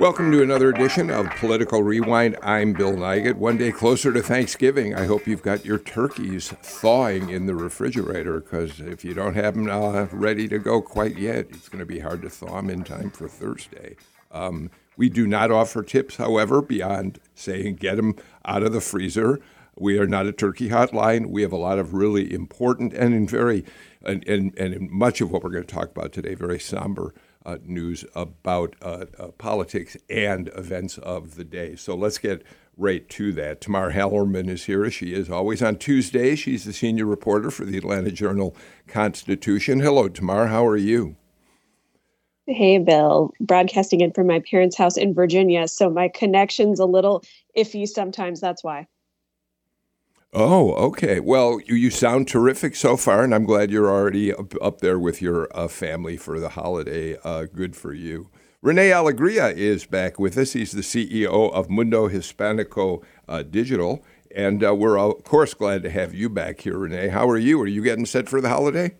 Welcome to another edition of Political Rewind. I'm Bill Nigut. One day closer to Thanksgiving. I hope you've got your turkeys thawing in the refrigerator because if you don't have them uh, ready to go quite yet, it's going to be hard to thaw them in time for Thursday. Um, we do not offer tips, however, beyond saying get them out of the freezer. We are not a turkey hotline. We have a lot of really important and in very and, and, and much of what we're going to talk about today, very somber uh, news about uh, uh, politics and events of the day. So let's get right to that. Tamar Hallerman is here. She is always on Tuesdays. She's the senior reporter for the Atlanta Journal Constitution. Hello, Tamar. How are you? Hey, Bill. Broadcasting in from my parents' house in Virginia, so my connection's a little iffy sometimes. That's why. Oh, okay. Well, you, you sound terrific so far, and I'm glad you're already up, up there with your uh, family for the holiday. Uh, good for you. Rene Alegria is back with us. He's the CEO of Mundo Hispanico uh, Digital, and uh, we're, of course, glad to have you back here, Rene. How are you? Are you getting set for the holiday?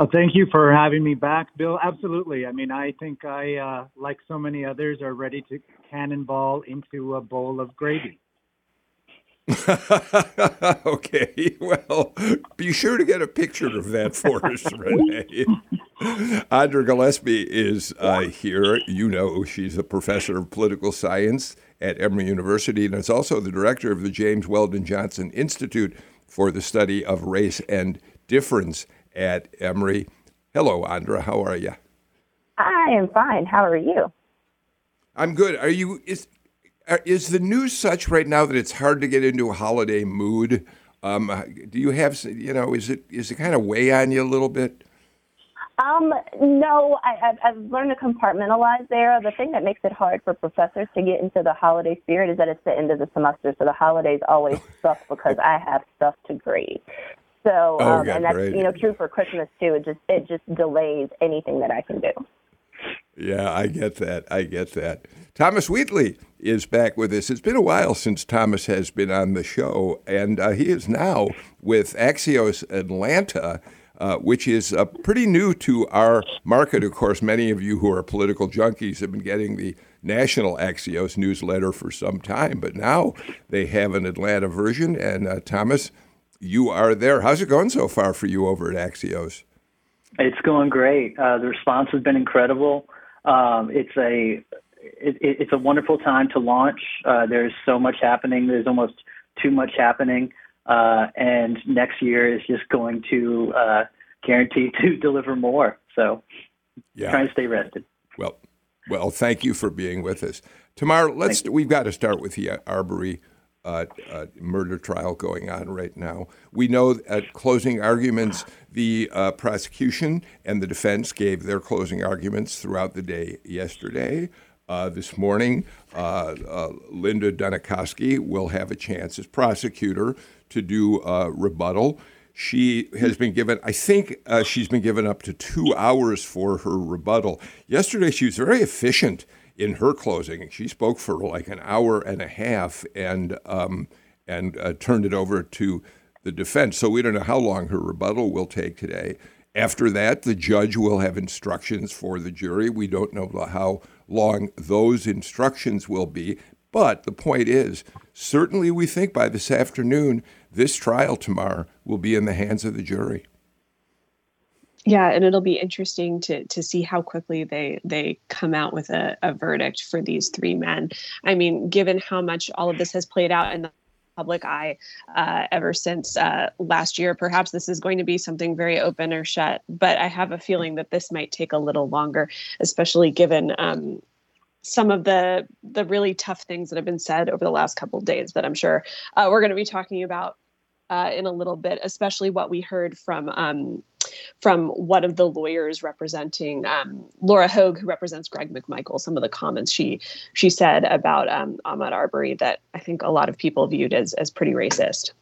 Oh, thank you for having me back, Bill. Absolutely. I mean, I think I, uh, like so many others, are ready to cannonball into a bowl of gravy. okay, well, be sure to get a picture of that for us, Rene. Andra Gillespie is uh, here. You know, she's a professor of political science at Emory University and is also the director of the James Weldon Johnson Institute for the Study of Race and Difference at Emory. Hello, Andra. How are you? I am fine. How are you? I'm good. Are you? Is is the news such right now that it's hard to get into a holiday mood? Um, do you have, you know, is it is it kind of weigh on you a little bit? Um, no, I, have I've learned to compartmentalize there. The thing that makes it hard for professors to get into the holiday spirit is that it's the end of the semester, so the holidays always suck because I have stuff to grade. So, oh, um, and that's you know true for Christmas too. It just it just delays anything that I can do. Yeah, I get that. I get that. Thomas Wheatley is back with us. It's been a while since Thomas has been on the show, and uh, he is now with Axios Atlanta. Uh, which is uh, pretty new to our market. Of course, many of you who are political junkies have been getting the national Axios newsletter for some time, but now they have an Atlanta version. And uh, Thomas, you are there. How's it going so far for you over at Axios? It's going great. Uh, the response has been incredible. Um, it's a it, it's a wonderful time to launch. Uh, there's so much happening. There's almost too much happening, uh, and next year is just going to uh, guarantee to deliver more. So, yeah. trying to stay rested. Well, well, thank you for being with us, Tamar. Let's we've got to start with the Arbery. Uh, uh, murder trial going on right now. We know at closing arguments, the uh, prosecution and the defense gave their closing arguments throughout the day yesterday. Uh, this morning, uh, uh, Linda Dunikoski will have a chance as prosecutor to do a rebuttal. She has been given, I think she's been given up to two hours for her rebuttal. Yesterday, she was very efficient in her closing. She spoke for like an hour and a half and, um, and uh, turned it over to the defense. So we don't know how long her rebuttal will take today. After that, the judge will have instructions for the jury. We don't know how long those instructions will be. But the point is, certainly we think by this afternoon, this trial tomorrow will be in the hands of the jury. Yeah, and it'll be interesting to to see how quickly they they come out with a, a verdict for these three men. I mean, given how much all of this has played out in the public eye uh, ever since uh, last year. Perhaps this is going to be something very open or shut, but I have a feeling that this might take a little longer, especially given um, some of the the really tough things that have been said over the last couple of days that I'm sure uh, we're going to be talking about uh, in a little bit, especially what we heard from um, from one of the lawyers representing um, Laura Hogue, who represents Greg McMichael. Some of the comments she she said about um, Ahmaud Arbery that I think a lot of people viewed as as pretty racist.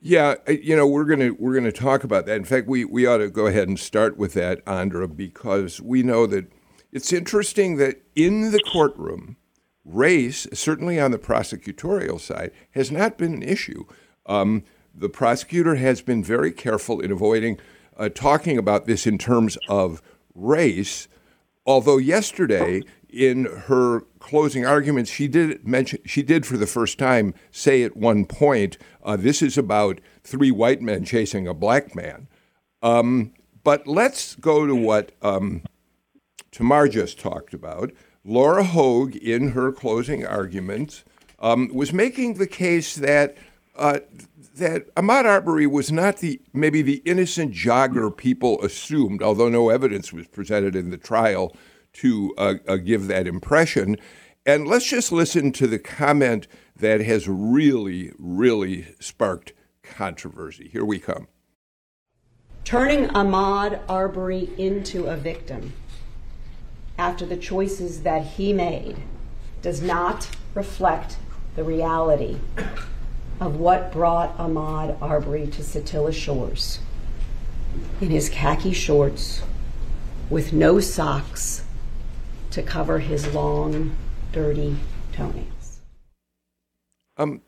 Yeah, you know we're gonna we're gonna talk about that. In fact, we we ought to go ahead and start with that, Andra, because we know that it's interesting that in the courtroom, race, certainly on the prosecutorial side, has not been an issue. Um, the prosecutor has been very careful in avoiding uh, talking about this in terms of race. Although yesterday, in her closing arguments, she did mention she did for the first time say at one point, uh, "This is about three white men chasing a black man." Um, but let's go to what um, Tamar just talked about. Laura Hogue, in her closing arguments, um, was making the case that uh, that Ahmaud Arbery was not the maybe the innocent jogger people assumed, although no evidence was presented in the trial to uh, uh, give that impression. And let's just listen to the comment that has really, really sparked controversy. Here we come. Turning Ahmaud Arbery into a victim after the choices that he made does not reflect the reality of what brought Ahmaud Arbery to Satilla Shores in his khaki shorts with no socks to cover his long, dirty toenails. Um,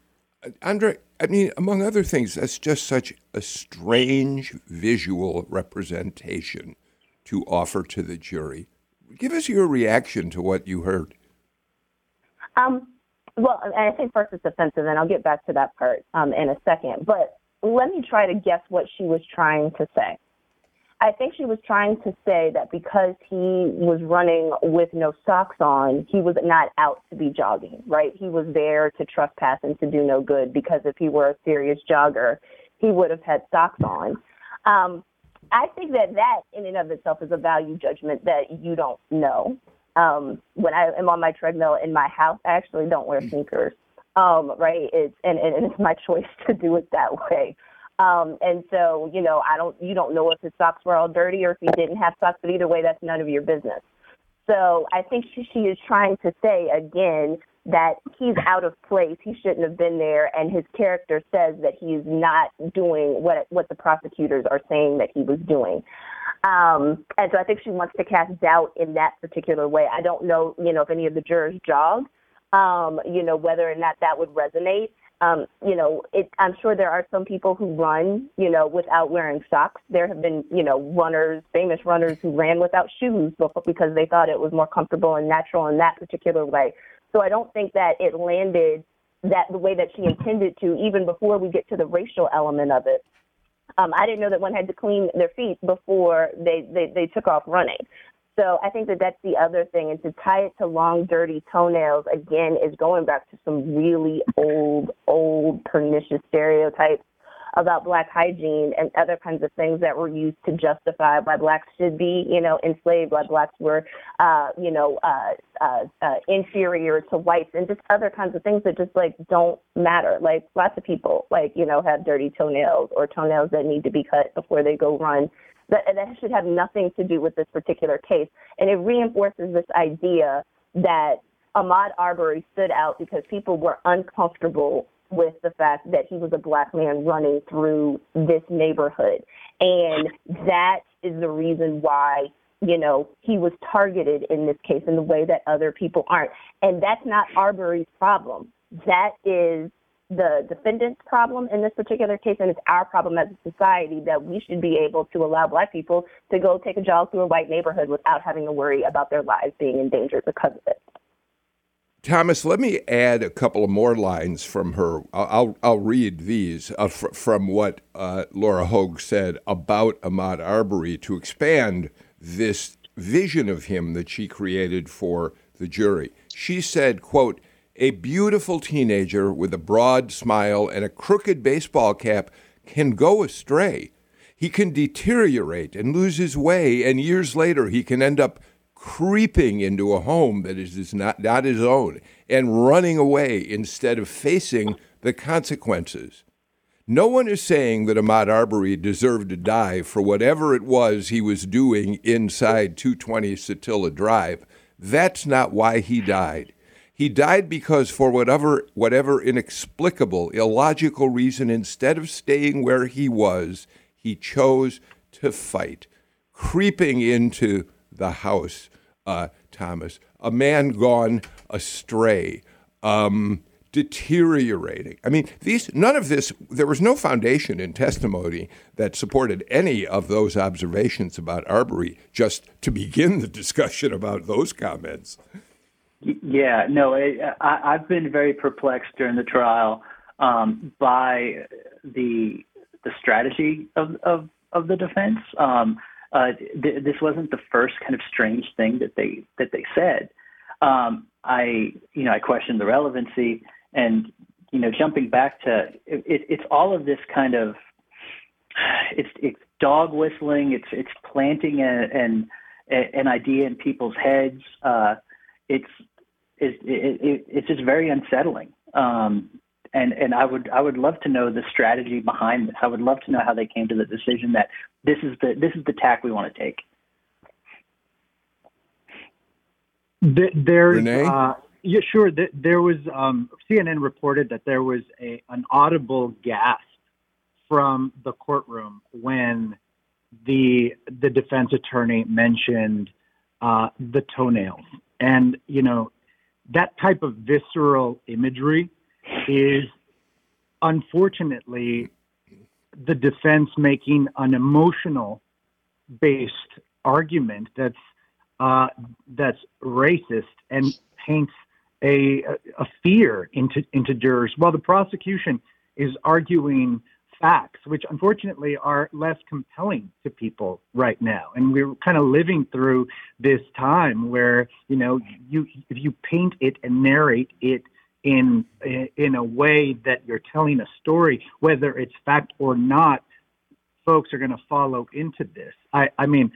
Andra, I mean, among other things, that's just such a strange visual representation to offer to the jury. Give us your reaction to what you heard. Um, well, I think first it's offensive, and I'll get back to that part um, in a second. But let me try to guess what she was trying to say. I think she was trying to say that because he was running with no socks on, he was not out to be jogging, right? He was there to trespass and to do no good because if he were a serious jogger, he would have had socks on. Um, I think that that in and of itself is a value judgment that you don't know. Um, when I am on my treadmill in my house, I actually don't wear sneakers. Um, right? It's and, and it's my choice to do it that way. Um, and so, you know, I don't you don't know if his socks were all dirty or if he didn't have socks, but either way, that's none of your business. So I think she, she is trying to say again that he's out of place. He shouldn't have been there, and his character says that he is not doing what what the prosecutors are saying that he was doing. Um, and so I think she wants to cast doubt in that particular way. I don't know, you know, if any of the jurors jog, um, you know, whether or not that would resonate. Um, you know, it, I'm sure there are some people who run, you know, without wearing socks. There have been, you know, runners, famous runners who ran without shoes because they thought it was more comfortable and natural in that particular way. So I don't think that it landed that the way that she intended to, even before we get to the racial element of it. Um, I didn't know that one had to clean their feet before they, they, they took off running. So I think that that's the other thing. And to tie it to long, dirty toenails, again, is going back to some really old, old, pernicious stereotypes about black hygiene and other kinds of things that were used to justify why blacks should be, you know, enslaved, why blacks were, uh, you know, uh, uh, uh, inferior to whites, and just other kinds of things that just like don't matter. Like lots of people, like you know, have dirty toenails or toenails that need to be cut before they go run. That that should have nothing to do with this particular case, and it reinforces this idea that Ahmaud Arbery stood out because people were uncomfortable with the fact that he was a black man running through this neighborhood. And that is the reason why, you know, he was targeted in this case in the way that other people aren't. And that's not Arbery's problem. That is the defendant's problem in this particular case, and it's our problem as a society that we should be able to allow black people to go take a jog through a white neighborhood without having to worry about their lives being endangered because of it. Thomas, let me add a couple of more lines from her. I'll, I'll read these uh, f- from what uh, Laura Hogue said about Ahmaud Arbery to expand this vision of him that she created for the jury. She said, quote, a beautiful teenager with a broad smile and a crooked baseball cap can go astray. He can deteriorate and lose his way, and years later he can end up creeping into a home that is not, not his own and running away instead of facing the consequences. No one is saying that Ahmaud Arbery deserved to die for whatever it was he was doing inside 220 Satilla Drive. That's not why he died. He died because, for whatever, whatever inexplicable, illogical reason, instead of staying where he was, he chose to fight, creeping into the house, uh, Thomas, a man gone astray, um, deteriorating. I mean, these none of this. There was no foundation in testimony that supported any of those observations about Arbery. Just to begin the discussion about those comments. Yeah, no, I, I've been very perplexed during the trial um, by the the strategy of of, of the defense. Um, uh, th- this wasn't the first kind of strange thing that they that they said. Um, I you know I questioned the relevancy and you know jumping back to it, it's all of this kind of it's it's dog whistling. It's it's planting a, an an idea in people's heads. Uh, it's it, it, it's just very unsettling. Um, and and I would I would love to know the strategy behind this. I would love to know how they came to the decision that this is the this is the tack we want to take. There's, uh, yeah, sure. There was um, CNN reported that there was a an audible gasp from the courtroom when the the defense attorney mentioned uh, the toenails, and you know that type of visceral imagery is unfortunately the defense making an emotional based argument that's uh, that's racist and paints a, a fear into into jurors while the prosecution is arguing facts, which unfortunately are less compelling to people right now. And we're kind of living through this time where, you know, you if you paint it and narrate it in in a way that you're telling a story, whether it's fact or not, folks are going to follow into this. I, I mean,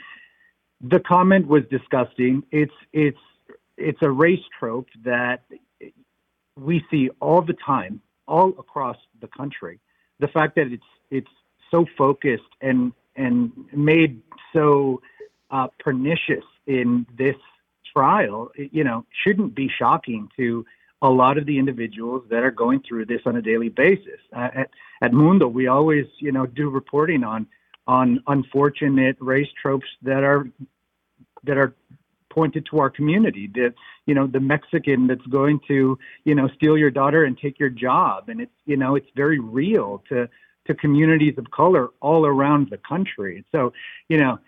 the comment was disgusting. It's it's it's a race trope that we see all the time, all across the country the fact that it's it's so focused and and made so uh, pernicious in this trial, you know, shouldn't be shocking to a lot of the individuals that are going through this on a daily basis. Uh, at, at Mundo, we always, you know, do reporting on on unfortunate race tropes that are that are pointed to our community. That you know, the Mexican that's going to you know steal your daughter and take your job, and it's you know it's very real to to communities of color all around the country. So you know,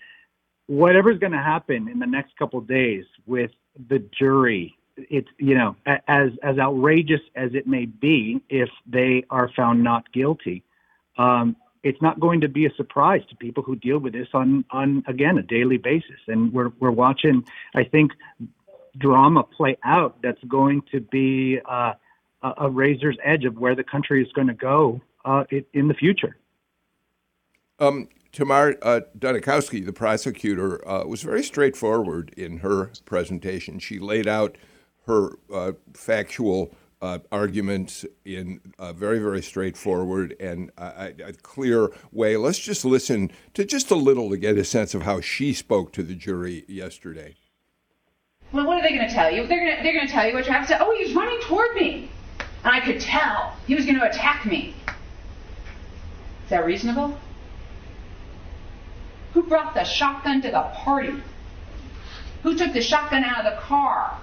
whatever's going to happen in the next couple days with the jury it's you know as as outrageous as it may be if they are found not guilty um, it's not going to be a surprise to people who deal with this on on again a daily basis and we're we're watching i think drama play out that's going to be uh, a, razor's edge of where the country is going to go uh, in the future um, Tamar uh, Dunikoski, the prosecutor, uh, was very straightforward in her presentation. She laid out her uh, factual uh, arguments in a very, very straightforward and a, a clear way. Let's just listen to just a little to get a sense of how she spoke to the jury yesterday. Well, what are they going to tell you? They're going to, they're tell you what Travis said. Oh, he's running toward me. And I could tell he was going to attack me. Is that reasonable? Who brought the shotgun to the party? Who took the shotgun out of the car?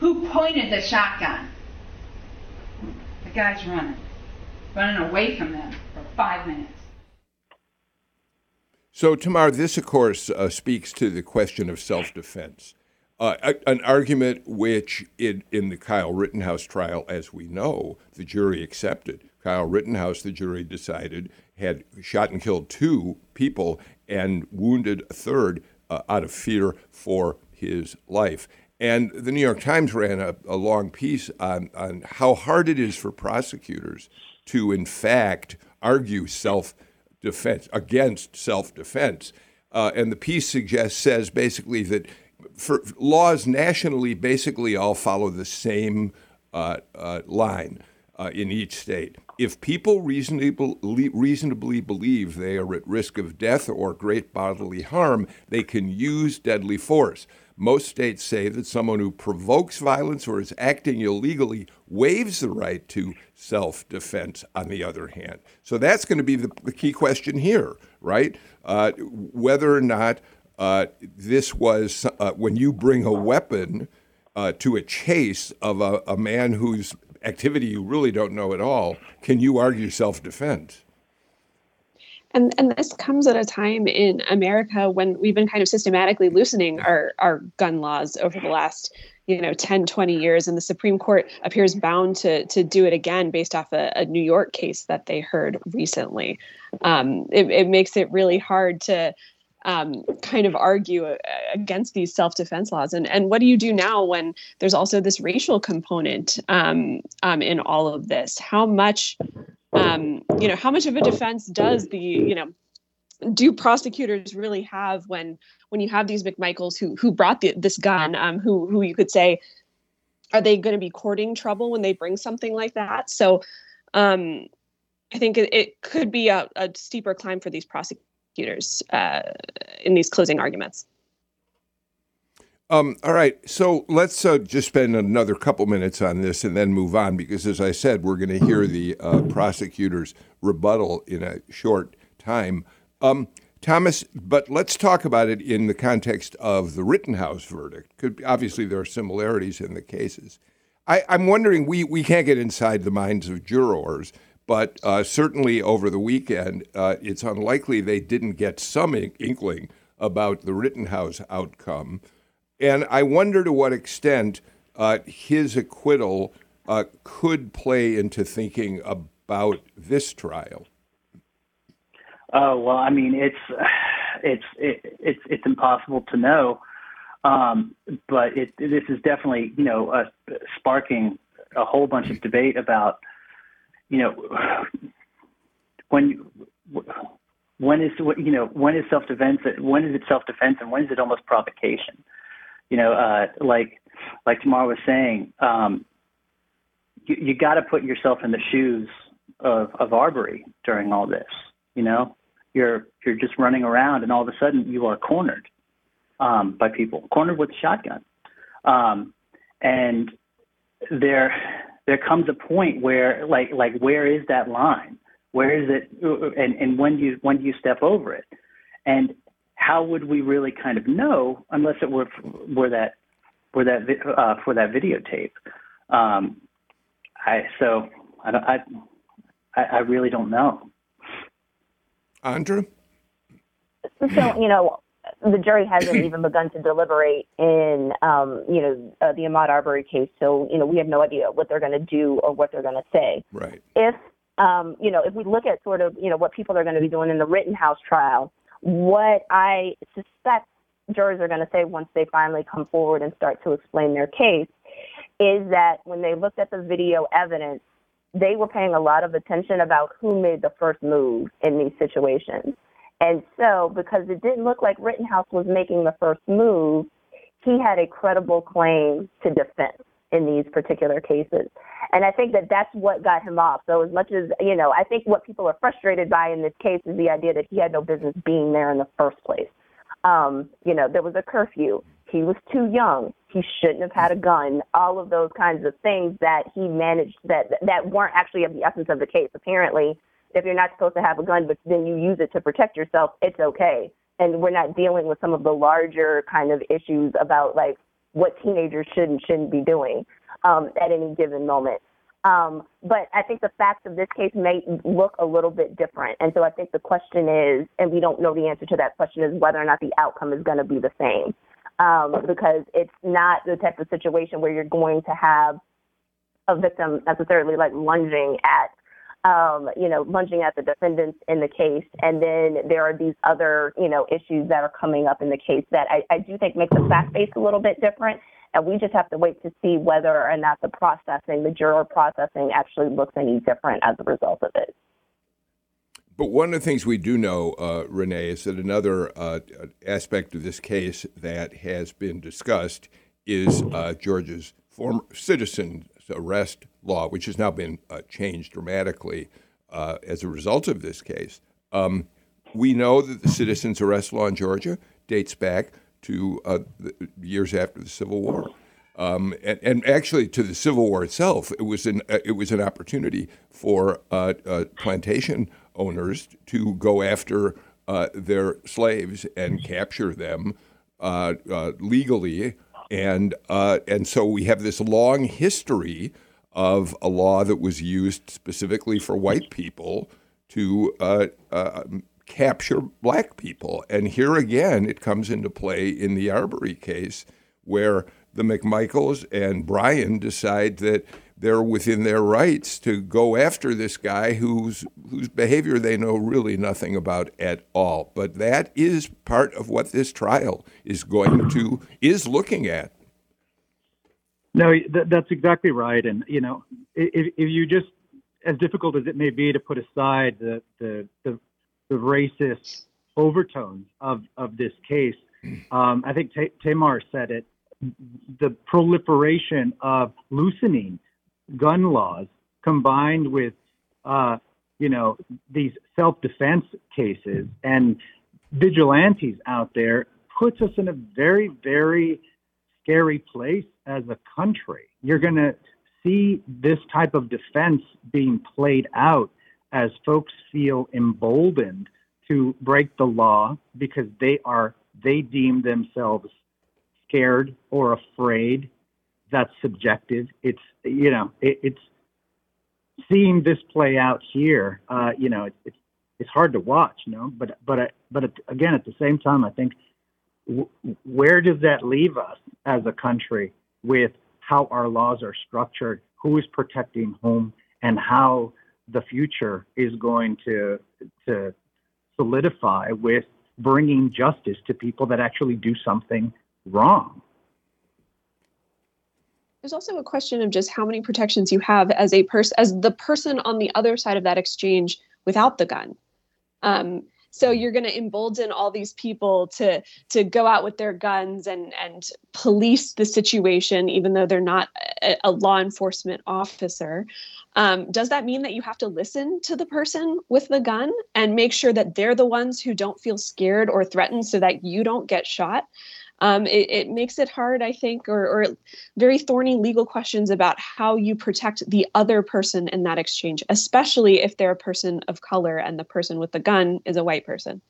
Who pointed the shotgun? The guy's running, running away from them for five minutes. So, Tamar, this, of course, uh, speaks to the question of self defense. Uh, an argument which, in, in the Kyle Rittenhouse trial, as we know, the jury accepted. Kyle Rittenhouse, the jury decided, had shot and killed two people and wounded a third uh, out of fear for his life. And the New York Times ran a, a long piece on, on how hard it is for prosecutors to, in fact, argue self defense against self defense. Uh, and the piece suggests says basically that for laws nationally basically all follow the same uh, uh, line uh, in each state. If people reasonably, reasonably believe they are at risk of death or great bodily harm, they can use deadly force. Most states say that someone who provokes violence or is acting illegally waives the right to self defense, on the other hand. So that's going to be the, the key question here, right? Uh, whether or not uh, this was uh, when you bring a weapon uh, to a chase of a, a man whose activity you really don't know at all, can you argue self defense? And, and this comes at a time in America when we've been kind of systematically loosening our, our gun laws over the last you know 10 20 years and the supreme court appears bound to to do it again based off a, a new york case that they heard recently um, it, it makes it really hard to um, kind of argue uh, against these self-defense laws. And and what do you do now when there's also this racial component um, um, in all of this? How much, um, you know, how much of a defense does the you know do prosecutors really have when when you have these McMichaels who who brought the, this gun, um, who who you could say are they going to be courting trouble when they bring something like that? So um, I think it, it could be a, a, steeper climb for these prosecutors uh, in these closing arguments. Um, all right, so let's uh, just spend another couple minutes on this and then move on because, as I said, we're going to hear the uh, prosecutor's rebuttal in a short time. Um, Thomas, but let's talk about it in the context of the Rittenhouse verdict. Could, obviously, there are similarities in the cases. I, am wondering, we, we can't get inside the minds of jurors, but uh, certainly over the weekend, uh, it's unlikely they didn't get some inkling about the Rittenhouse outcome. And I wonder to what extent uh, his acquittal uh, could play into thinking about this trial. Oh well, I mean, it's it's it, it's it's impossible to know, um, but it, this is definitely you know uh, sparking a whole bunch of debate about you know, when when is you know when is self defense when is it self defense and when is it almost provocation? You know, uh, like like Tamar was saying, um, you, you got to put yourself in the shoes of of Arbery during all this. You know, you're you're just running around and all of a sudden you are cornered um, by people, cornered with a shotgun, um, and there there comes a point where like like where is that line? Where is it? And and when do you when do you step over it? And how would we really kind of know unless it were were that for that uh, for that videotape? Um, I so I don't I I really don't know. Andra. So you know, the jury hasn't even begun to deliberate in, um, you know, uh, the Ahmaud Arbery case. So, you know, we have no idea what they're going to do or what they're going to say. Right. If, um, you know, if we look at sort of, you know, what people are going to be doing in the Rittenhouse trial, what I suspect jurors are going to say once they finally come forward and start to explain their case is that when they looked at the video evidence, they were paying a lot of attention about who made the first move in these situations. And so, because it didn't look like Rittenhouse was making the first move, he had a credible claim to defense in these particular cases. And I think that that's what got him off. So, as much as, you know, I think what people are frustrated by in this case is the idea that he had no business being there in the first place. Um, you know, there was a curfew. He was too young. He shouldn't have had a gun. All of those kinds of things that he managed that that weren't actually of the essence of the case. Apparently, if you're not supposed to have a gun, but then you use it to protect yourself, it's okay. And we're not dealing with some of the larger kind of issues about like what teenagers should and shouldn't be doing um, at any given moment. Um, but I think the facts of this case may look a little bit different. And so I think the question is, and we don't know the answer to that question, is whether or not the outcome is going to be the same. Um, because it's not the type of situation where you're going to have a victim necessarily like lunging at um, you know, lunging at the defendants in the case. And then there are these other, you know, issues that are coming up in the case that I, I do think make the fact base a little bit different. And we just have to wait to see whether or not the processing, the juror processing, actually looks any different as a result of it. But one of the things we do know, uh, Rene, is that another uh, aspect of this case that has been discussed is uh, Georgia's former citizen arrest law, which has now been uh, changed dramatically uh, as a result of this case. Um, we know that the citizen's arrest law in Georgia dates back to uh, years after the Civil War. Um, and, and, actually, to the Civil War itself, it was an uh, it was an opportunity for uh, uh, plantation owners to go after their slaves and capture them legally, and uh, and so we have this long history of a law that was used specifically for white people to uh, um, capture black people. And here again, it comes into play in the Arbery case, where the McMichaels and Bryan decide that they're within their rights to go after this guy whose whose behavior they know really nothing about at all. But that is part of what this trial is going to is looking at. No, that's exactly right. And you know, if, if you just as difficult as it may be to put aside the the the, the racist overtones of of this case, um, I think Tamar said it the proliferation of loosening gun laws combined with uh, you know these self-defense cases and vigilantes out there puts us in a very very scary place as a country. You're going to see this type of defense being played out as folks feel emboldened to break the law because they are they deem themselves scared or afraid. That's subjective. It's you know it, it's seeing this play out here. Uh, you know, it, it's it's hard to watch, you know. But but but again, at the same time, I think w- where does that leave us as a country with how our laws are structured, who is protecting whom, and how the future is going to to solidify with bringing justice to people that actually do something wrong. There's also a question of just how many protections you have as a person, as the person on the other side of that exchange without the gun. Um, so you're going to embolden all these people to to go out with their guns and and police the situation, even though they're not a, a law enforcement officer. Um, does that mean that you have to listen to the person with the gun and make sure that they're the ones who don't feel scared or threatened, so that you don't get shot? Um, it, it, makes it hard, I think, or, or very thorny legal questions about how you protect the other person in that exchange, especially if they're a person of color and the person with the gun is a white person.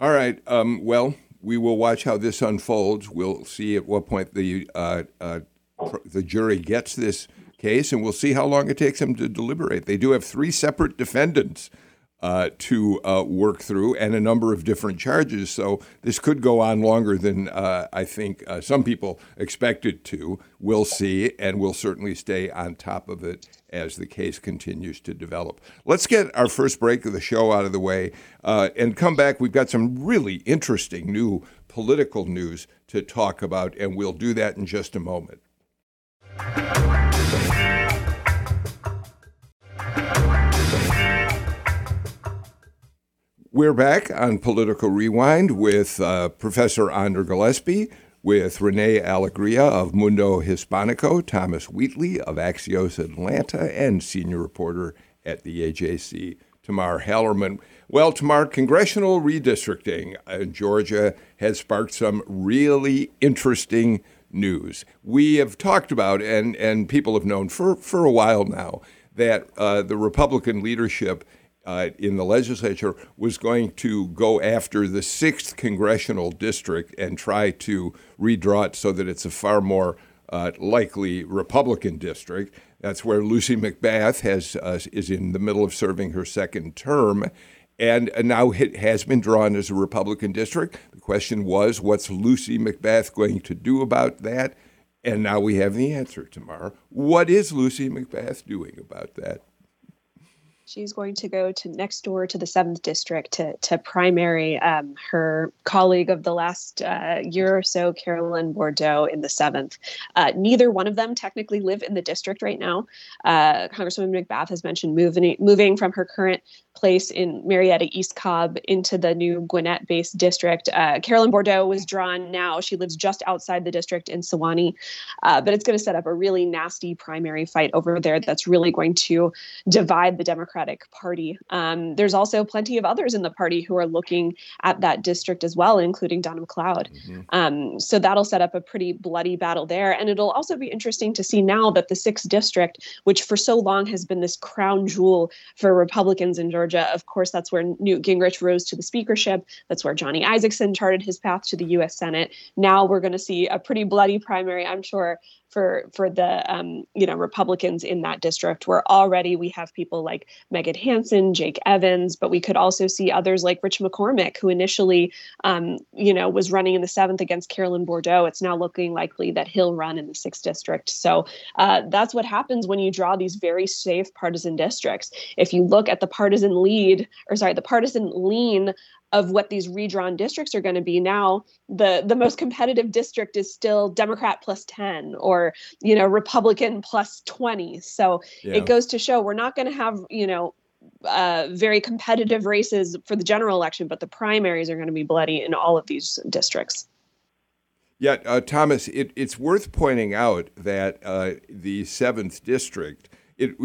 All right. Um, well, we will watch how this unfolds. We'll see at what point the uh, uh, the jury gets this case, and we'll see how long it takes them to deliberate. They do have three separate defendants uh, to uh, work through and a number of different charges. So this could go on longer than uh, I think uh, some people expected to. We'll see, and we'll certainly stay on top of it as the case continues to develop. Let's get our first break of the show out of the way uh, and come back. We've got some really interesting new political news to talk about, and we'll do that in just a moment. We're back on Political Rewind with uh, Professor Andra Gillespie, with Rene Alegria of Mundo Hispanico, Thomas Wheatley of Axios Atlanta, and senior reporter at the AJC, Tamar Hallerman. Well, Tamar, congressional redistricting in Georgia has sparked some really interesting news. We have talked about, and, and people have known for, for a while now, that uh, the Republican leadership uh, in the legislature was going to go after the sixth congressional district and try to redraw it so that it's a far more uh, likely Republican district. That's where Lucy McBath has uh, is in the middle of serving her second term, and now it has been drawn as a Republican district. The question was, what's Lucy McBath going to do about that? And now we have the answer Tamar. What is Lucy McBath doing about that? She's going to go to next door to the seventh district to to primary um, her colleague of the last uh, year or so, Carolyn Bourdeaux, in the seventh. Uh, neither one of them technically live in the district right now. Uh, Congresswoman McBath has mentioned moving moving from her current place in Marietta East Cobb into the new Gwinnett based district. Uh, Carolyn Bordeaux was drawn now. She lives just outside the district in Suwanee, uh, but it's going to set up a really nasty primary fight over there that's really going to divide the Democratic Party. Um, there's also plenty of others in the party who are looking at that district as well, including Donna McLeod. Mm-hmm. Um, so that'll set up a pretty bloody battle there. And it'll also be interesting to see now that the 6th district, which for so long has been this crown jewel for Republicans in Georgia, of course, that's where Newt Gingrich rose to the speakership. That's where Johnny Isakson charted his path to the U.S. Senate. Now we're going to see a pretty bloody primary, I'm sure, for for the um, you know Republicans in that district. Where already we have people like Meagan Hanson, Jake Evans, but we could also see others like Rich McCormick, who initially um, you know was running in the seventh against Carolyn Bordeaux. It's now looking likely that he'll run in the sixth district. So uh, that's what happens when you draw these very safe partisan districts. If you look at the partisan lead, or sorry, the partisan lean of what these redrawn districts are going to be. Now the the most competitive district is still democrat plus 10 or you know republican plus 20 so yeah. it goes to show we're not going to have you know uh, very competitive races for the general election but the primaries are going to be bloody in all of these districts. Yeah uh, thomas it, it's worth pointing out that uh, the seventh district it,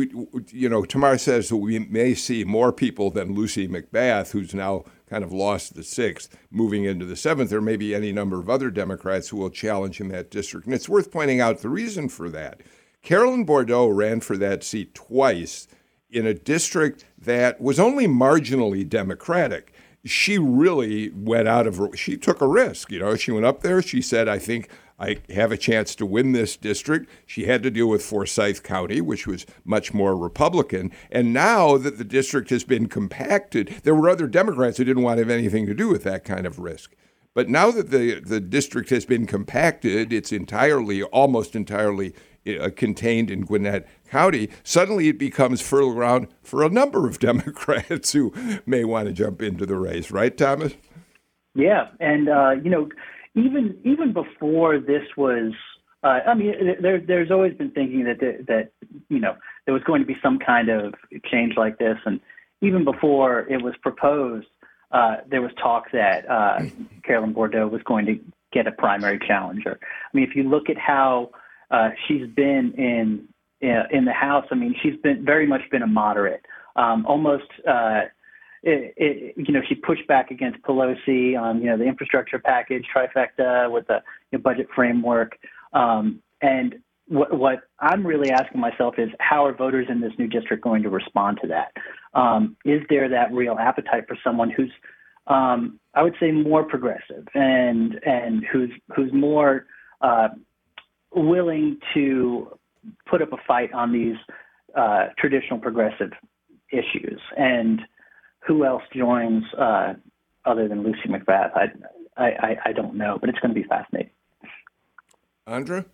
you know, Tamar says that we may see more people than Lucy McBath, who's now kind of lost the sixth, moving into the seventh. There may be any number of other Democrats who will challenge in that district. And it's worth pointing out the reason for that. Carolyn Bordeaux ran for that seat twice in a district that was only marginally Democratic. She really went out of her, she took a risk. You know, she went up there, she said, I think I have a chance to win this district. She had to deal with Forsyth County, which was much more Republican. And now that the district has been compacted, there were other Democrats who didn't want to have anything to do with that kind of risk. But now that the, the district has been compacted, it's entirely, almost entirely uh, contained in Gwinnett County, suddenly it becomes fertile ground for a number of Democrats who may want to jump into the race, right, Thomas? Yeah, and uh, you know, even even before this was, uh, I mean, there, there's always been thinking that the, that you know there was going to be some kind of change like this, and even before it was proposed, uh, there was talk that uh, Carolyn Bourdeaux was going to get a primary challenger. I mean, if you look at how uh, she's been in in the House, I mean, she's been very much been a moderate, um, almost. It, it, you know, she pushed back against Pelosi on, you know, the infrastructure package trifecta with the you know, budget framework. Um, and what, what I'm really asking myself is how are voters in this new district going to respond to that? Um, is there that real appetite for someone who's, um, I would say, more progressive and and who's who's more uh, willing to put up a fight on these uh, traditional progressive issues and who else joins uh, other than Lucy McBath? I, I, I don't know, but it's going to be fascinating. Andra?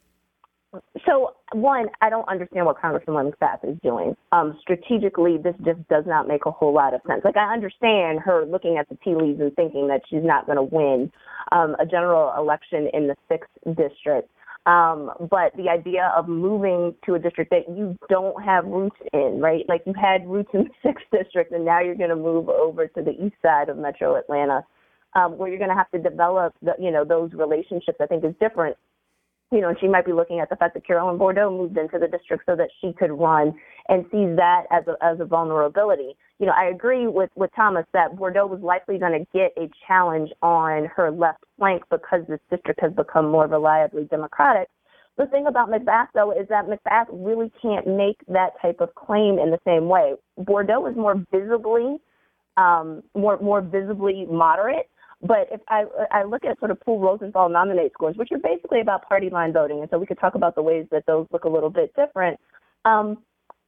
So, one, I don't understand what Congresswoman McBath is doing. Um, strategically, this just does not make a whole lot of sense. Like, I understand her looking at the tea leaves and thinking that she's not going to win um, a general election in the sixth district. Um, but the idea of moving to a district that you don't have roots in, right? Like you had roots in the sixth district, and now you're going to move over to the east side of Metro Atlanta, um, where you're going to have to develop, the, you know, those relationships. I think is different you know, and she might be looking at the fact that Carolyn Bordeaux moved into the district so that she could run and sees that as a, as a vulnerability. You know, I agree with, with Thomas that Bordeaux was likely going to get a challenge on her left flank because this district has become more reliably Democratic. The thing about McBath, though, is that McBath really can't make that type of claim in the same way. Bordeaux is more visibly, um, more more visibly moderate, but if I I look at sort of Poole Rosenthal nominate scores, which are basically about party line voting, and so we could talk about the ways that those look a little bit different. Um,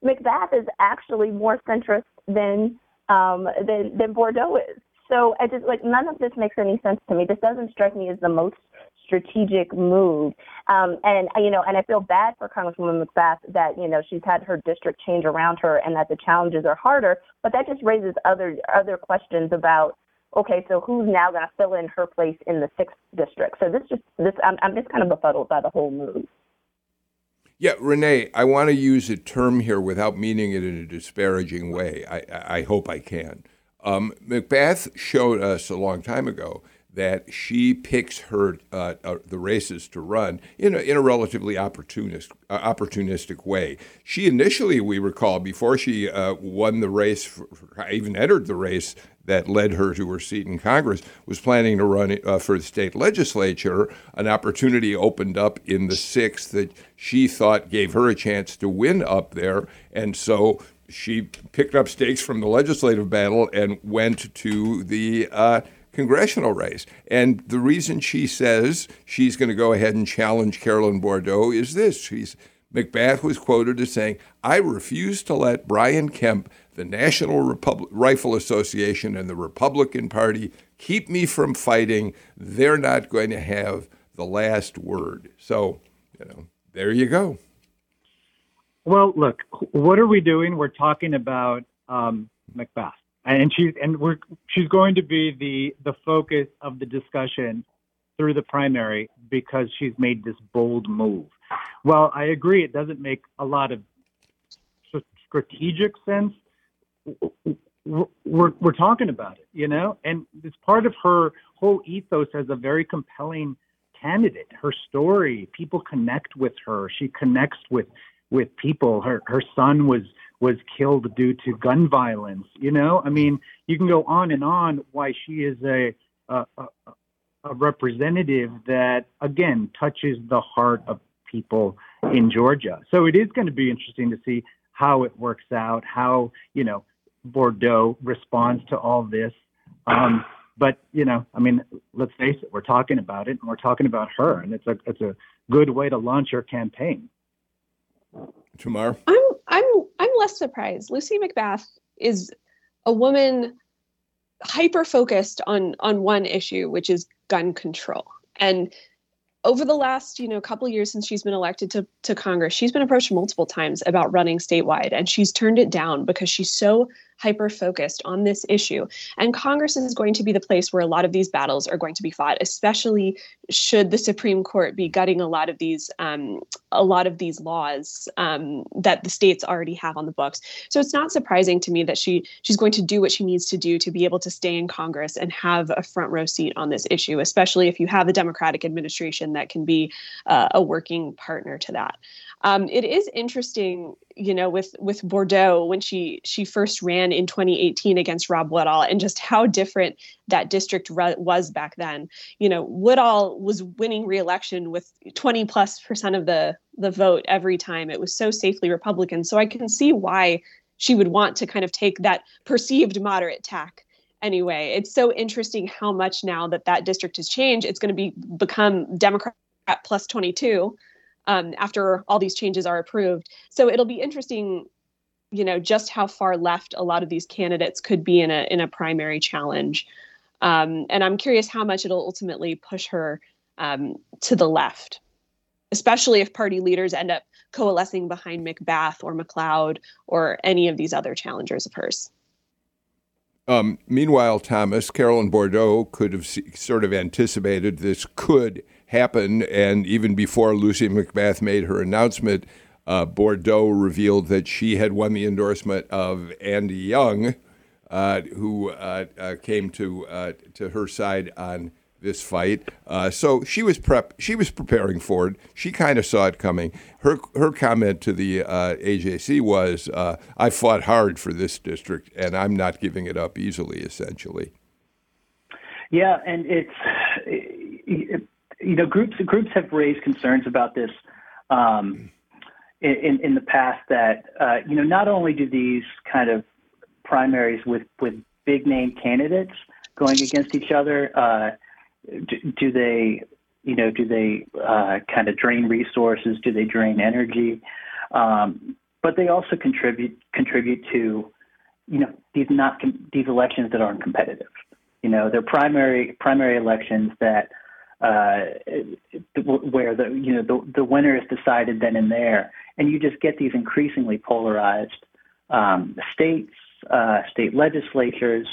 is actually more centrist than um, than than Bourdeaux is. So I just like none of this makes any sense to me. This doesn't strike me as the most strategic move. Um, and you know, and I feel bad for Congresswoman McBath that you know she's had her district change around her and that the challenges are harder. But that just raises other other questions about okay, so who's now going to fill in her place in the sixth district? So this just this I'm, I'm just kind of befuddled by the whole move. Yeah, Rene, I want to use a term here without meaning it in a disparaging way. I, I hope I can. Um, McBath showed us a long time ago that she picks her uh, uh, the races to run in a, in a relatively opportunist uh, opportunistic way. She initially, we recall, before she uh, won the race, for, even entered the race that led her to her seat in Congress, was planning to run uh, for the state legislature. An opportunity opened up in the sixth that she thought gave her a chance to win up there, and so she picked up stakes from the legislative battle and went to the uh, congressional race. And the reason she says she's going to go ahead and challenge Carolyn Bordeaux is this. She's McBath was quoted as saying, I refuse to let Brian Kemp, the National Repub- Rifle Association, and the Republican Party keep me from fighting. They're not going to have the last word. So, you know, there you go. Well, look, what are we doing? We're talking about um, McBath and she's and we're she's going to be the the focus of the discussion through the primary because she's made this bold move. Well, I agree it doesn't make a lot of strategic sense. We're we're talking about it, you know, and it's part of her whole ethos as a very compelling candidate. Her story, people connect with her. She connects with with people. Her her son was was killed due to gun violence. You know, I mean, you can go on and on why she is a, a, a representative that again touches the heart of people in Georgia. So it is going to be interesting to see how it works out, how you know Bordeaux responds to all this. Um, but you know, I mean, let's face it, we're talking about it, and we're talking about her, and it's a it's a good way to launch her campaign. Tamar, I'm I'm I'm less surprised. Lucy McBath is a woman hyper focused on on one issue, which is gun control. And over the last you know couple years since she's been elected to, to congress she's been approached multiple times about running statewide and she's turned it down because she's so hyper focused on this issue. And Congress is going to be the place where a lot of these battles are going to be fought, especially should the Supreme Court be gutting a lot of these um, a lot of these laws um, that the states already have on the books. So it's not surprising to me that she she's going to do what she needs to do to be able to stay in Congress and have a front row seat on this issue, especially if you have a Democratic administration that can be uh, a working partner to that. Um, it is interesting, you know, with with Bordeaux when she she first ran in 2018 against Rob Woodall, and just how different that district re- was back then. You know, Woodall was winning reelection with 20 plus percent of the the vote every time. It was so safely Republican. So I can see why she would want to kind of take that perceived moderate tack anyway it's so interesting how much now that that district has changed it's going to be become democrat plus 22 um, after all these changes are approved. So it'll be interesting, you know, just how far left a lot of these candidates could be in a in a primary challenge. Um, and I'm curious how much it'll ultimately push her um, to the left, especially if party leaders end up coalescing behind McBath or McLeod or any of these other challengers of hers. Um, meanwhile, Thomas, Carolyn Bordeaux could have sort of anticipated this could happen. And even before Lucy McBath made her announcement, uh, Bourdeaux revealed that she had won the endorsement of Andy Young, uh, who uh, uh came to uh, to her side on this fight. Uh, so she was prep. She was preparing for it. She kind of saw it coming. Her her comment to the AJC was, "I fought hard for this district, and I'm not giving it up easily." Essentially. Yeah, and it's. You know, groups groups have raised concerns about this um, in in the past. That uh, you know, not only do these kind of primaries with with big name candidates going against each other, uh, do, do, they you know do they uh, kind of drain resources? Do they drain energy? Um, but they also contribute contribute to you know these not these elections that aren't competitive. You know, they're primary primary elections that uh, where the you know the the winner is decided then and there, and you just get these increasingly polarized um, states, uh, state legislatures,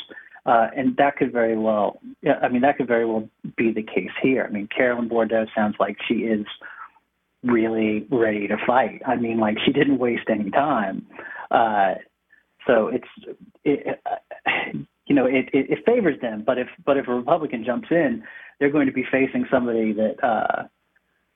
uh, and that could very well, I mean, that could very well be the case here. I mean, Carolyn Bourdeaux sounds like she is really ready to fight. I mean, like she didn't waste any time. Uh, so it's it, uh, you know it, it, it favors them. But if but if a Republican jumps in, they're going to be facing somebody that uh,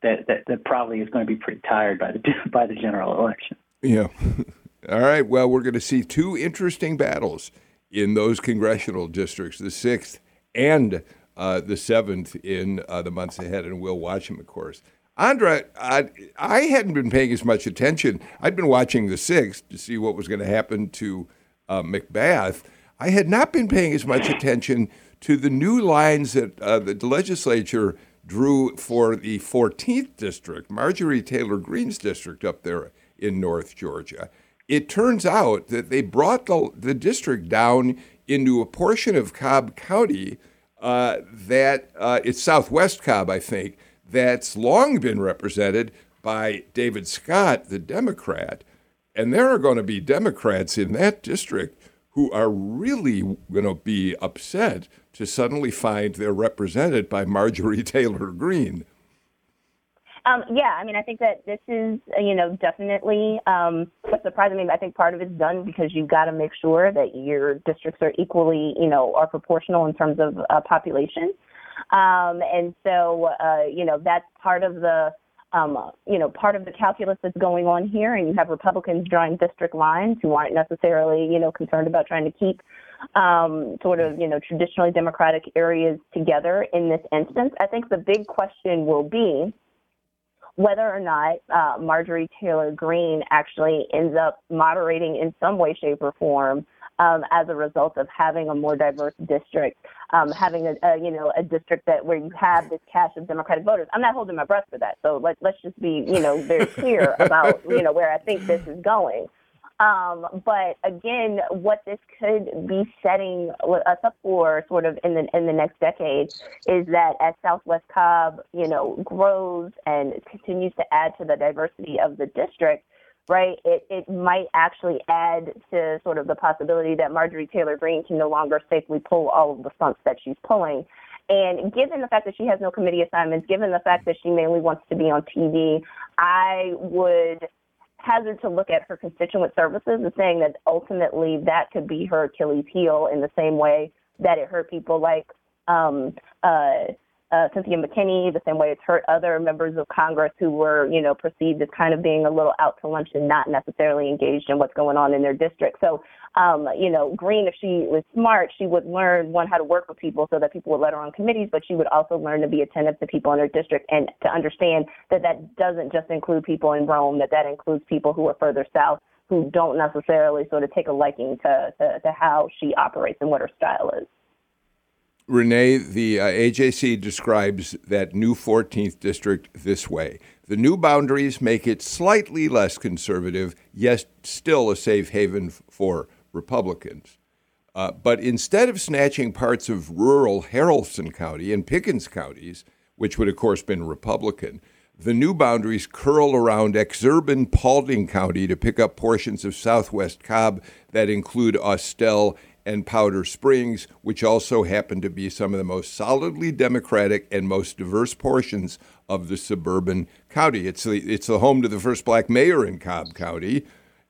that, that that probably is going to be pretty tired by the by the general election. Yeah. All right. Well, we're going to see two interesting battles in those congressional districts, the sixth and uh, the seventh in uh, the months ahead, and we'll watch them, of course. Andra, I, I, hadn't been paying as much attention. I'd been watching the sixth to see what was going to happen to uh, McBath. I had not been paying as much attention to the new lines that uh, the legislature drew for the 14th district, Marjorie Taylor Greene's district up there in North Georgia. It turns out that they brought the, the district down into a portion of Cobb County uh, that uh, it's Southwest Cobb, I think, that's long been represented by David Scott, the Democrat. And there are going to be Democrats in that district who are really going to be upset to suddenly find they're represented by Marjorie Taylor Greene. Um, yeah, I mean, I think that this is, you know, definitely um, what's surprising me. I think part of it's done because you've got to make sure that your districts are equally, you know, are proportional in terms of uh, population. Um, and so, uh, you know, that's part of the, um, you know, part of the calculus that's going on here. And you have Republicans drawing district lines who aren't necessarily, you know, concerned about trying to keep um, sort of, you know, traditionally Democratic areas together in this instance. I think the big question will be whether or not uh, Marjorie Taylor Greene actually ends up moderating in some way, shape, or form um, as a result of having a more diverse district, um, having a, a, you know a district that where you have this cache of Democratic voters. I'm not holding my breath for that. So let, let's just be you know very clear about you know where I think this is going. Um, but again, what this could be setting us up for, sort of in the in the next decade, is that as Southwest Cobb, you know, grows and continues to add to the diversity of the district, right? It it might actually add to sort of the possibility that Marjorie Taylor Greene can no longer safely pull all of the stunts that she's pulling. And given the fact that she has no committee assignments, given the fact that she mainly wants to be on TV, I would hazard to look at her constituent services and saying that ultimately that could be her Achilles heel in the same way that it hurt people like um, uh, uh, Cynthia McKinney, the same way it's hurt other members of Congress who were, you know, perceived as kind of being a little out to lunch and not necessarily engaged in what's going on in their district. So, um, you know, Greene, if she was smart, she would learn one how to work with people so that people would let her on committees, but she would also learn to be attentive to people in her district and to understand that that doesn't just include people in Rome, that that includes people who are further south who don't necessarily sort of take a liking to, to, to how she operates and what her style is. Rene, the uh, AJC describes that new 14th district this way. The new boundaries make it slightly less conservative, yet still a safe haven for Republicans. Uh, but instead of snatching parts of rural Haralson County and Pickens counties, which would of course been Republican, the new boundaries curl around exurban Paulding County to pick up portions of southwest Cobb that include Austell and Powder Springs, which also happen to be some of the most solidly Democratic and most diverse portions of the suburban county. It's the, it's the home to the first black mayor in Cobb County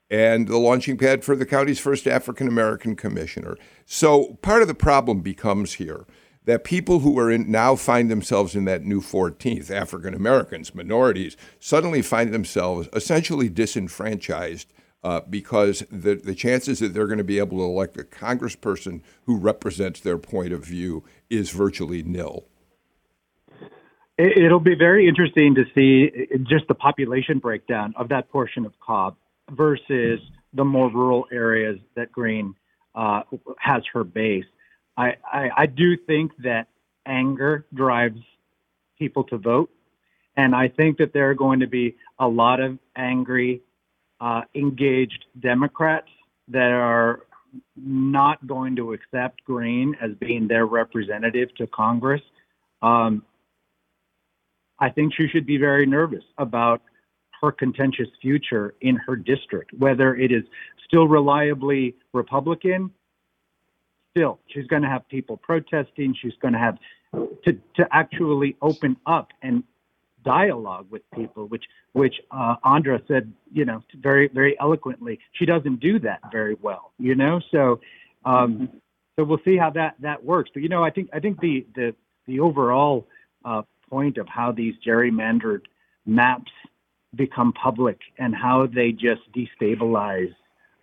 and the launching pad for the county's first African American commissioner. So part of the problem becomes here that people who are in now find themselves in that new 14th, African Americans, minorities, suddenly find themselves essentially disenfranchised uh, because the, the chances that they're going to be able to elect a congressperson who represents their point of view is virtually nil. It'll be very interesting to see just the population breakdown of that portion of Cobb versus the more rural areas that Greene uh, has her base. I, I, I do think that anger drives people to vote. And I think that there are going to be a lot of angry uh, engaged Democrats that are not going to accept Greene as being their representative to Congress. Um, I think she should be very nervous about her contentious future in her district, whether it is still reliably Republican. Still, she's going to have people protesting. She's going to have to, to actually open up and dialogue with people, which which uh, Andra said, you know, very very eloquently. She doesn't do that very well, you know. So, um, so we'll see how that that works. But you know, I think I think the the the overall uh, point of how these gerrymandered maps become public and how they just destabilize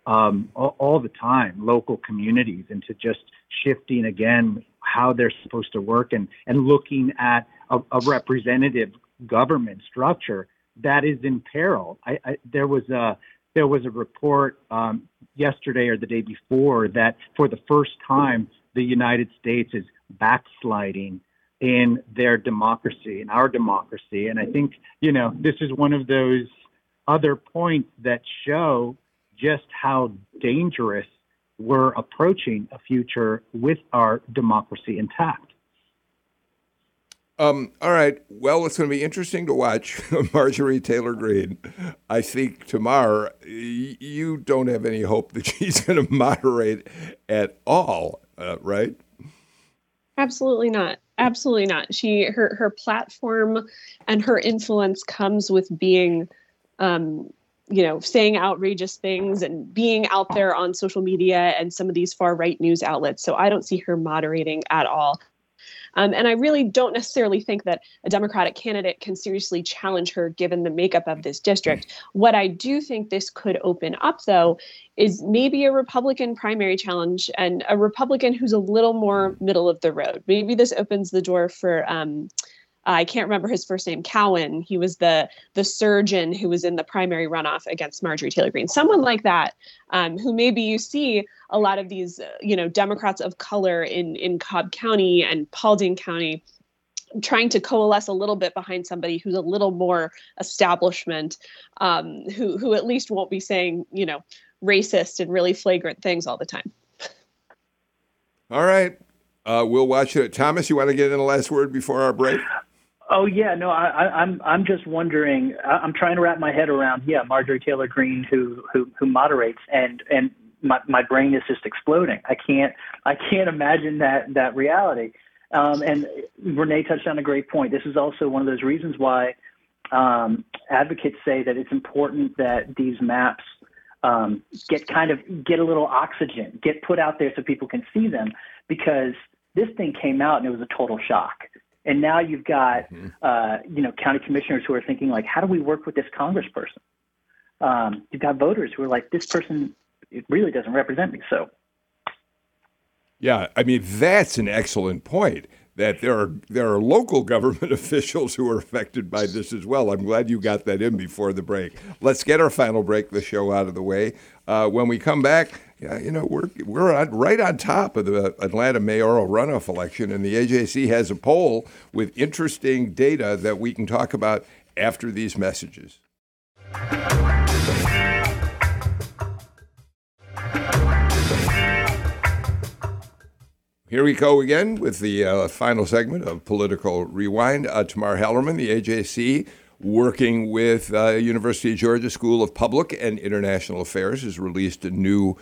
um, all, all, the time local communities into just shifting again how they're supposed to work and, and looking at a, a representative government structure that is in peril. I, I, there was a there was a report um, yesterday or the day before that for the first time the United States is backsliding in their democracy, in our democracy. And I think, you know, this is one of those other points that show just how dangerous we're approaching a future with our democracy intact. Um, all right. Well, it's going to be interesting to watch Marjorie Taylor Greene. I think tomorrow you don't have any hope that she's going to moderate at all, uh, right? Absolutely not. Absolutely not. She her her platform and her influence comes with being um, you know, saying outrageous things and being out there on social media and some of these far right news outlets. So I don't see her moderating at all. Um, and I really don't necessarily think that a Democratic candidate can seriously challenge her given the makeup of this district. What I do think this could open up, though, is maybe a Republican primary challenge and a Republican who's a little more middle of the road. Maybe this opens the door for. Um, I can't remember his first name, Cowan. He was the the surgeon who was in the primary runoff against Marjorie Taylor Greene. Someone like that, um, who maybe you see a lot of these, uh, you know, Democrats of color in in Cobb County and Paulding County trying to coalesce a little bit behind somebody who's a little more establishment, um, who who at least won't be saying, you know, racist and really flagrant things all the time. All right. Uh, we'll watch it. Thomas, you want to get in the last word before our break? Oh yeah, no, I, I'm I'm just wondering. I'm trying to wrap my head around. Yeah, Marjorie Taylor Greene, who who who moderates, and and my my brain is just exploding. I can't I can't imagine that that reality. Um, and Rene touched on a great point. This is also one of those reasons why um, advocates say that it's important that these maps um, get kind of get a little oxygen, get put out there so people can see them, because this thing came out and it was a total shock and now you've got, mm-hmm. uh, you know, county commissioners who are thinking like, how do we work with this congressperson? Um, you've got voters who are like, this person it really doesn't represent me. So, yeah, I mean that's an excellent point. That there are there are local government officials who are affected by this as well. I'm glad you got that in before the break. Let's get our final break, the show out of the way. Uh, when we come back, yeah, you know, we're we're on, right on top of the Atlanta mayoral runoff election, and the AJC has a poll with interesting data that we can talk about after these messages. Here we go again with the uh, final segment of Political Rewind. Uh, Tamar Hallerman, the AJC, working with uh, University of Georgia School of Public and International Affairs, has released a new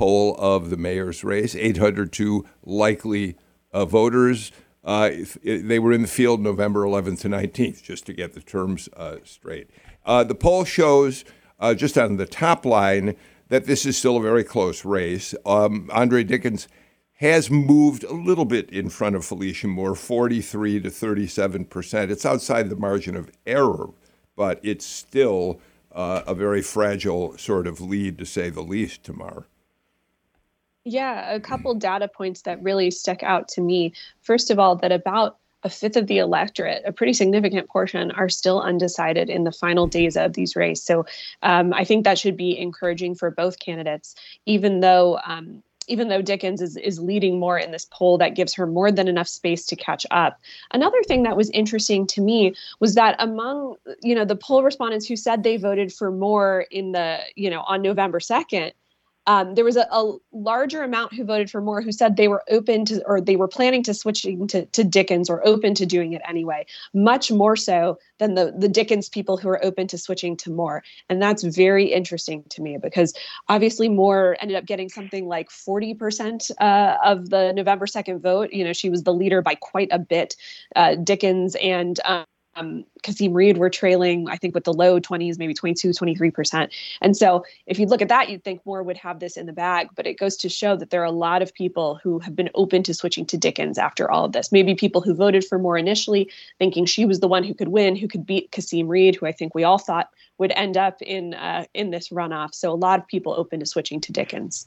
poll of the mayor's race 802 likely uh, voters. Uh, they were in the field November 11th to 19th, just to get the terms uh, straight. Uh, the poll shows, uh, just on the top line, that this is still a very close race. Um, Andre Dickens has moved a little bit in front of Felicia Moore, 43 to 37 percent. It's outside the margin of error, but it's still uh, a very fragile sort of lead, to say the least, Tamar. Yeah, a couple data points that really stuck out to me. First of all, that about a fifth of the electorate, a pretty significant portion, are still undecided in the final days of these races. So um, I think that should be encouraging for both candidates, even though. Um, even though Dickens is, is leading more in this poll, that gives her more than enough space to catch up. Another thing that was interesting to me was that among you know the poll respondents who said they voted for Moore in the you know on November second, um, there was a, a, larger amount who voted for Moore who said they were open to or they were planning to switching to, to Dickens or open to doing it anyway, much more so than the, the Dickens people who are open to switching to Moore. And that's very interesting to me because obviously Moore ended up getting something like 40% uh, of the November 2nd vote. You know, she was the leader by quite a bit. Uh, Dickens and um, um, Kasim Reed were trailing, I think, with the low 20s, maybe 22, 23%. And so if you look at that, you'd think Moore would have this in the bag. But it goes to show that there are a lot of people who have been open to switching to Dickens after all of this. Maybe people who voted for Moore initially, thinking she was the one who could win, who could beat Kasim Reed, who I think we all thought would end up in uh, in this runoff. So a lot of people open to switching to Dickens.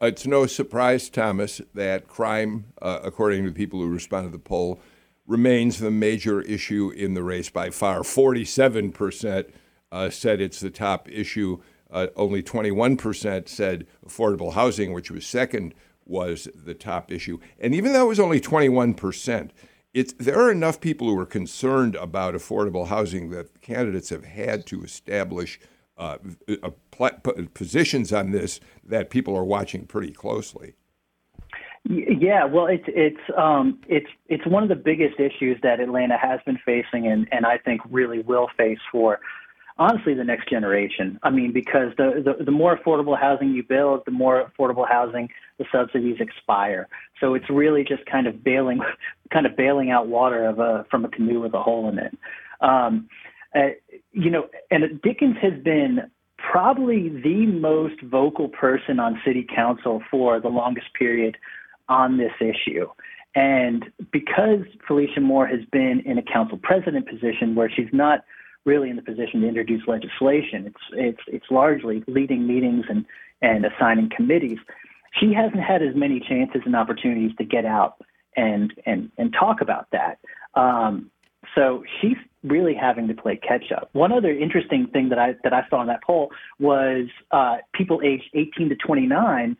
It's no surprise, Thomas, that crime, uh, according to the people who responded to the poll, remains the major issue in the race by far. 47% uh, said it's the top issue. Uh, only 21% said affordable housing, which was second, was the top issue. And even though it was only 21%, it's, there are enough people who are concerned about affordable housing that candidates have had to establish uh, positions on this that people are watching pretty closely. Yeah, well, it's it's um, it's it's one of the biggest issues that Atlanta has been facing, and and I think really will face for honestly the next generation. I mean, because the, the the more affordable housing you build, the more affordable housing the subsidies expire. So it's really just kind of bailing, kind of bailing out water of a from a canoe with a hole in it. Um, uh, you know, and Dickens has been probably the most vocal person on city council for the longest period on this issue. And because Felicia Moore has been in a council president position where she's not really in the position to introduce legislation, it's it's it's largely leading meetings and and assigning committees. She hasn't had as many chances and opportunities to get out and and and talk about that. Um, so she's really having to play catch up. One other interesting thing that I that I saw in that poll was uh, people aged 18 to 29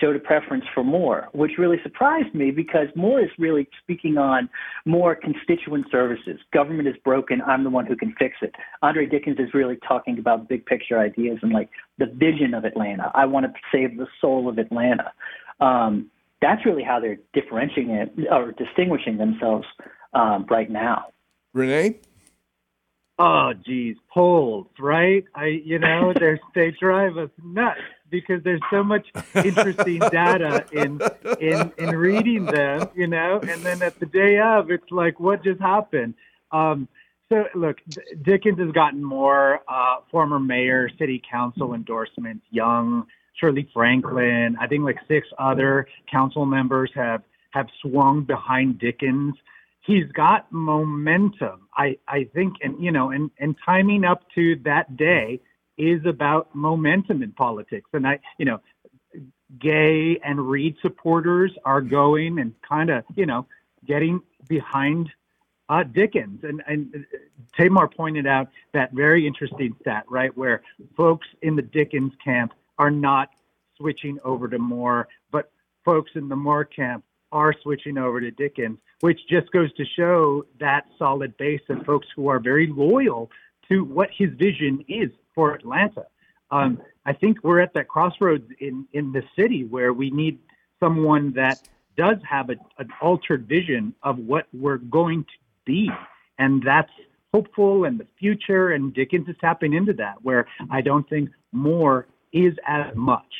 showed a preference for Moore, which really surprised me because Moore is really speaking on more constituent services. Government is broken. I'm the one who can fix it. Andre Dickens is really talking about big picture ideas and like the vision of Atlanta. I want to save the soul of Atlanta. Um, that's really how they're differentiating it or distinguishing themselves um, right now. Rene? Oh, geez, polls, right? I, you know, they they drive us nuts because there's so much interesting data in in in reading them, you know. And then at the day of, it's like, what just happened? Um, so look, Dickens has gotten more uh, former mayor, city council endorsements. Young, Shirley Franklin, I think like six other council members have have swung behind Dickens. He's got momentum, I I think, and you know, and and timing up to that day is about momentum in politics. And I, you know, Gay and Reed supporters are going and kind of, you know, getting behind uh, Dickens. And, and Tamar pointed out that very interesting stat, right, where folks in the Dickens camp are not switching over to Moore, but folks in the Moore camp are switching over to Dickens, which just goes to show that solid base of folks who are very loyal to what his vision is for Atlanta. Um, I think we're at that crossroads in, in the city where we need someone that does have a, an altered vision of what we're going to be. And that's hopeful in the future. And Dickens is tapping into that, where I don't think Moore is as much.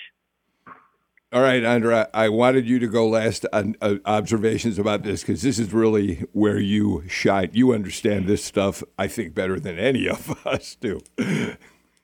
All right, Andra, I wanted you to go last on uh, observations about this because this is really where you shine. You understand this stuff, I think, better than any of us do.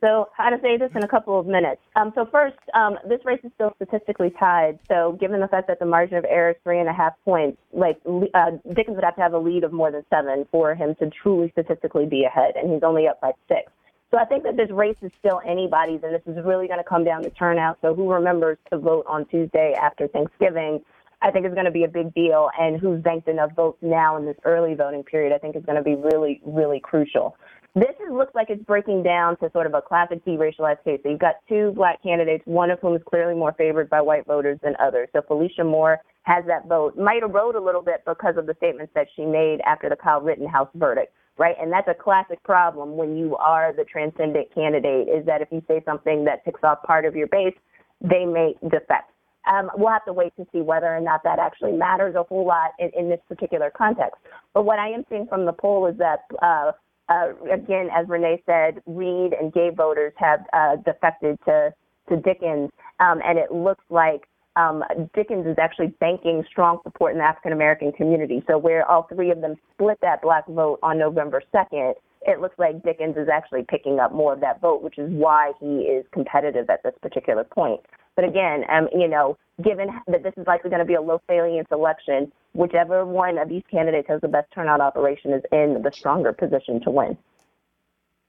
So, how to say this in a couple of minutes. Um, so, first, um, this race is still statistically tied. So, given the fact that the margin of error is three and a half points, like uh, Dickens would have to have a lead of more than seven for him to truly statistically be ahead, and he's only up by six. So, I think that this race is still anybody's, and this is really going to come down to turnout. So, who remembers to vote on Tuesday after Thanksgiving? I think is going to be a big deal, and who's banked enough votes now in this early voting period, I think is going to be really, really crucial. This is, looks like it's breaking down to sort of a classic deracialized case. So you've got two black candidates, one of whom is clearly more favored by white voters than others. So Felicia Moore has that vote. Might erode a little bit because of the statements that she made after the Kyle Rittenhouse verdict, right? And that's a classic problem when you are the transcendent candidate, is that if you say something that ticks off part of your base, they may defect. Um, we'll have to wait to see whether or not that actually matters a whole lot in, in this particular context. But what I am seeing from the poll is that uh, uh, again, as Rene said, Reed and Gay voters have uh, defected to, to Dickens, um, and it looks like um, Dickens is actually banking strong support in the African American community. So where all three of them split that black vote on November 2nd, it looks like Dickens is actually picking up more of that vote, which is why he is competitive at this particular point. But again, um, you know, given that this is likely going to be a low salience election, whichever one of these candidates has the best turnout operation is in the stronger position to win.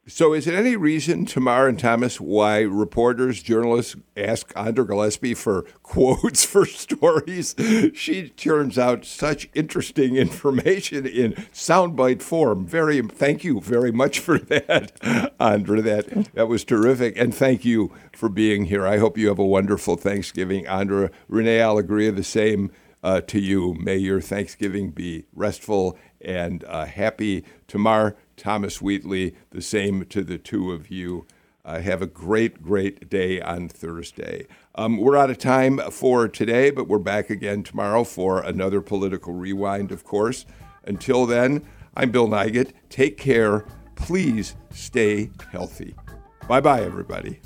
So, is there any reason, Tamar and Thomas, why reporters, journalists ask Andra Gillespie for quotes for stories? She turns out such interesting information in soundbite form. Very, thank you very much for that, Andra. That that was terrific, and thank you for being here. I hope you have a wonderful Thanksgiving, Andra. Rene Alegria, the same uh, to you. May your Thanksgiving be restful and uh, happy. Tamar. Thomas Wheatley, the same to the two of you. Uh, have a great, great day on Thursday. Um, we're out of time for today, but we're back again tomorrow for another political rewind, of course. Until then, I'm Bill Nigut. Take care. Please stay healthy. Bye bye, everybody.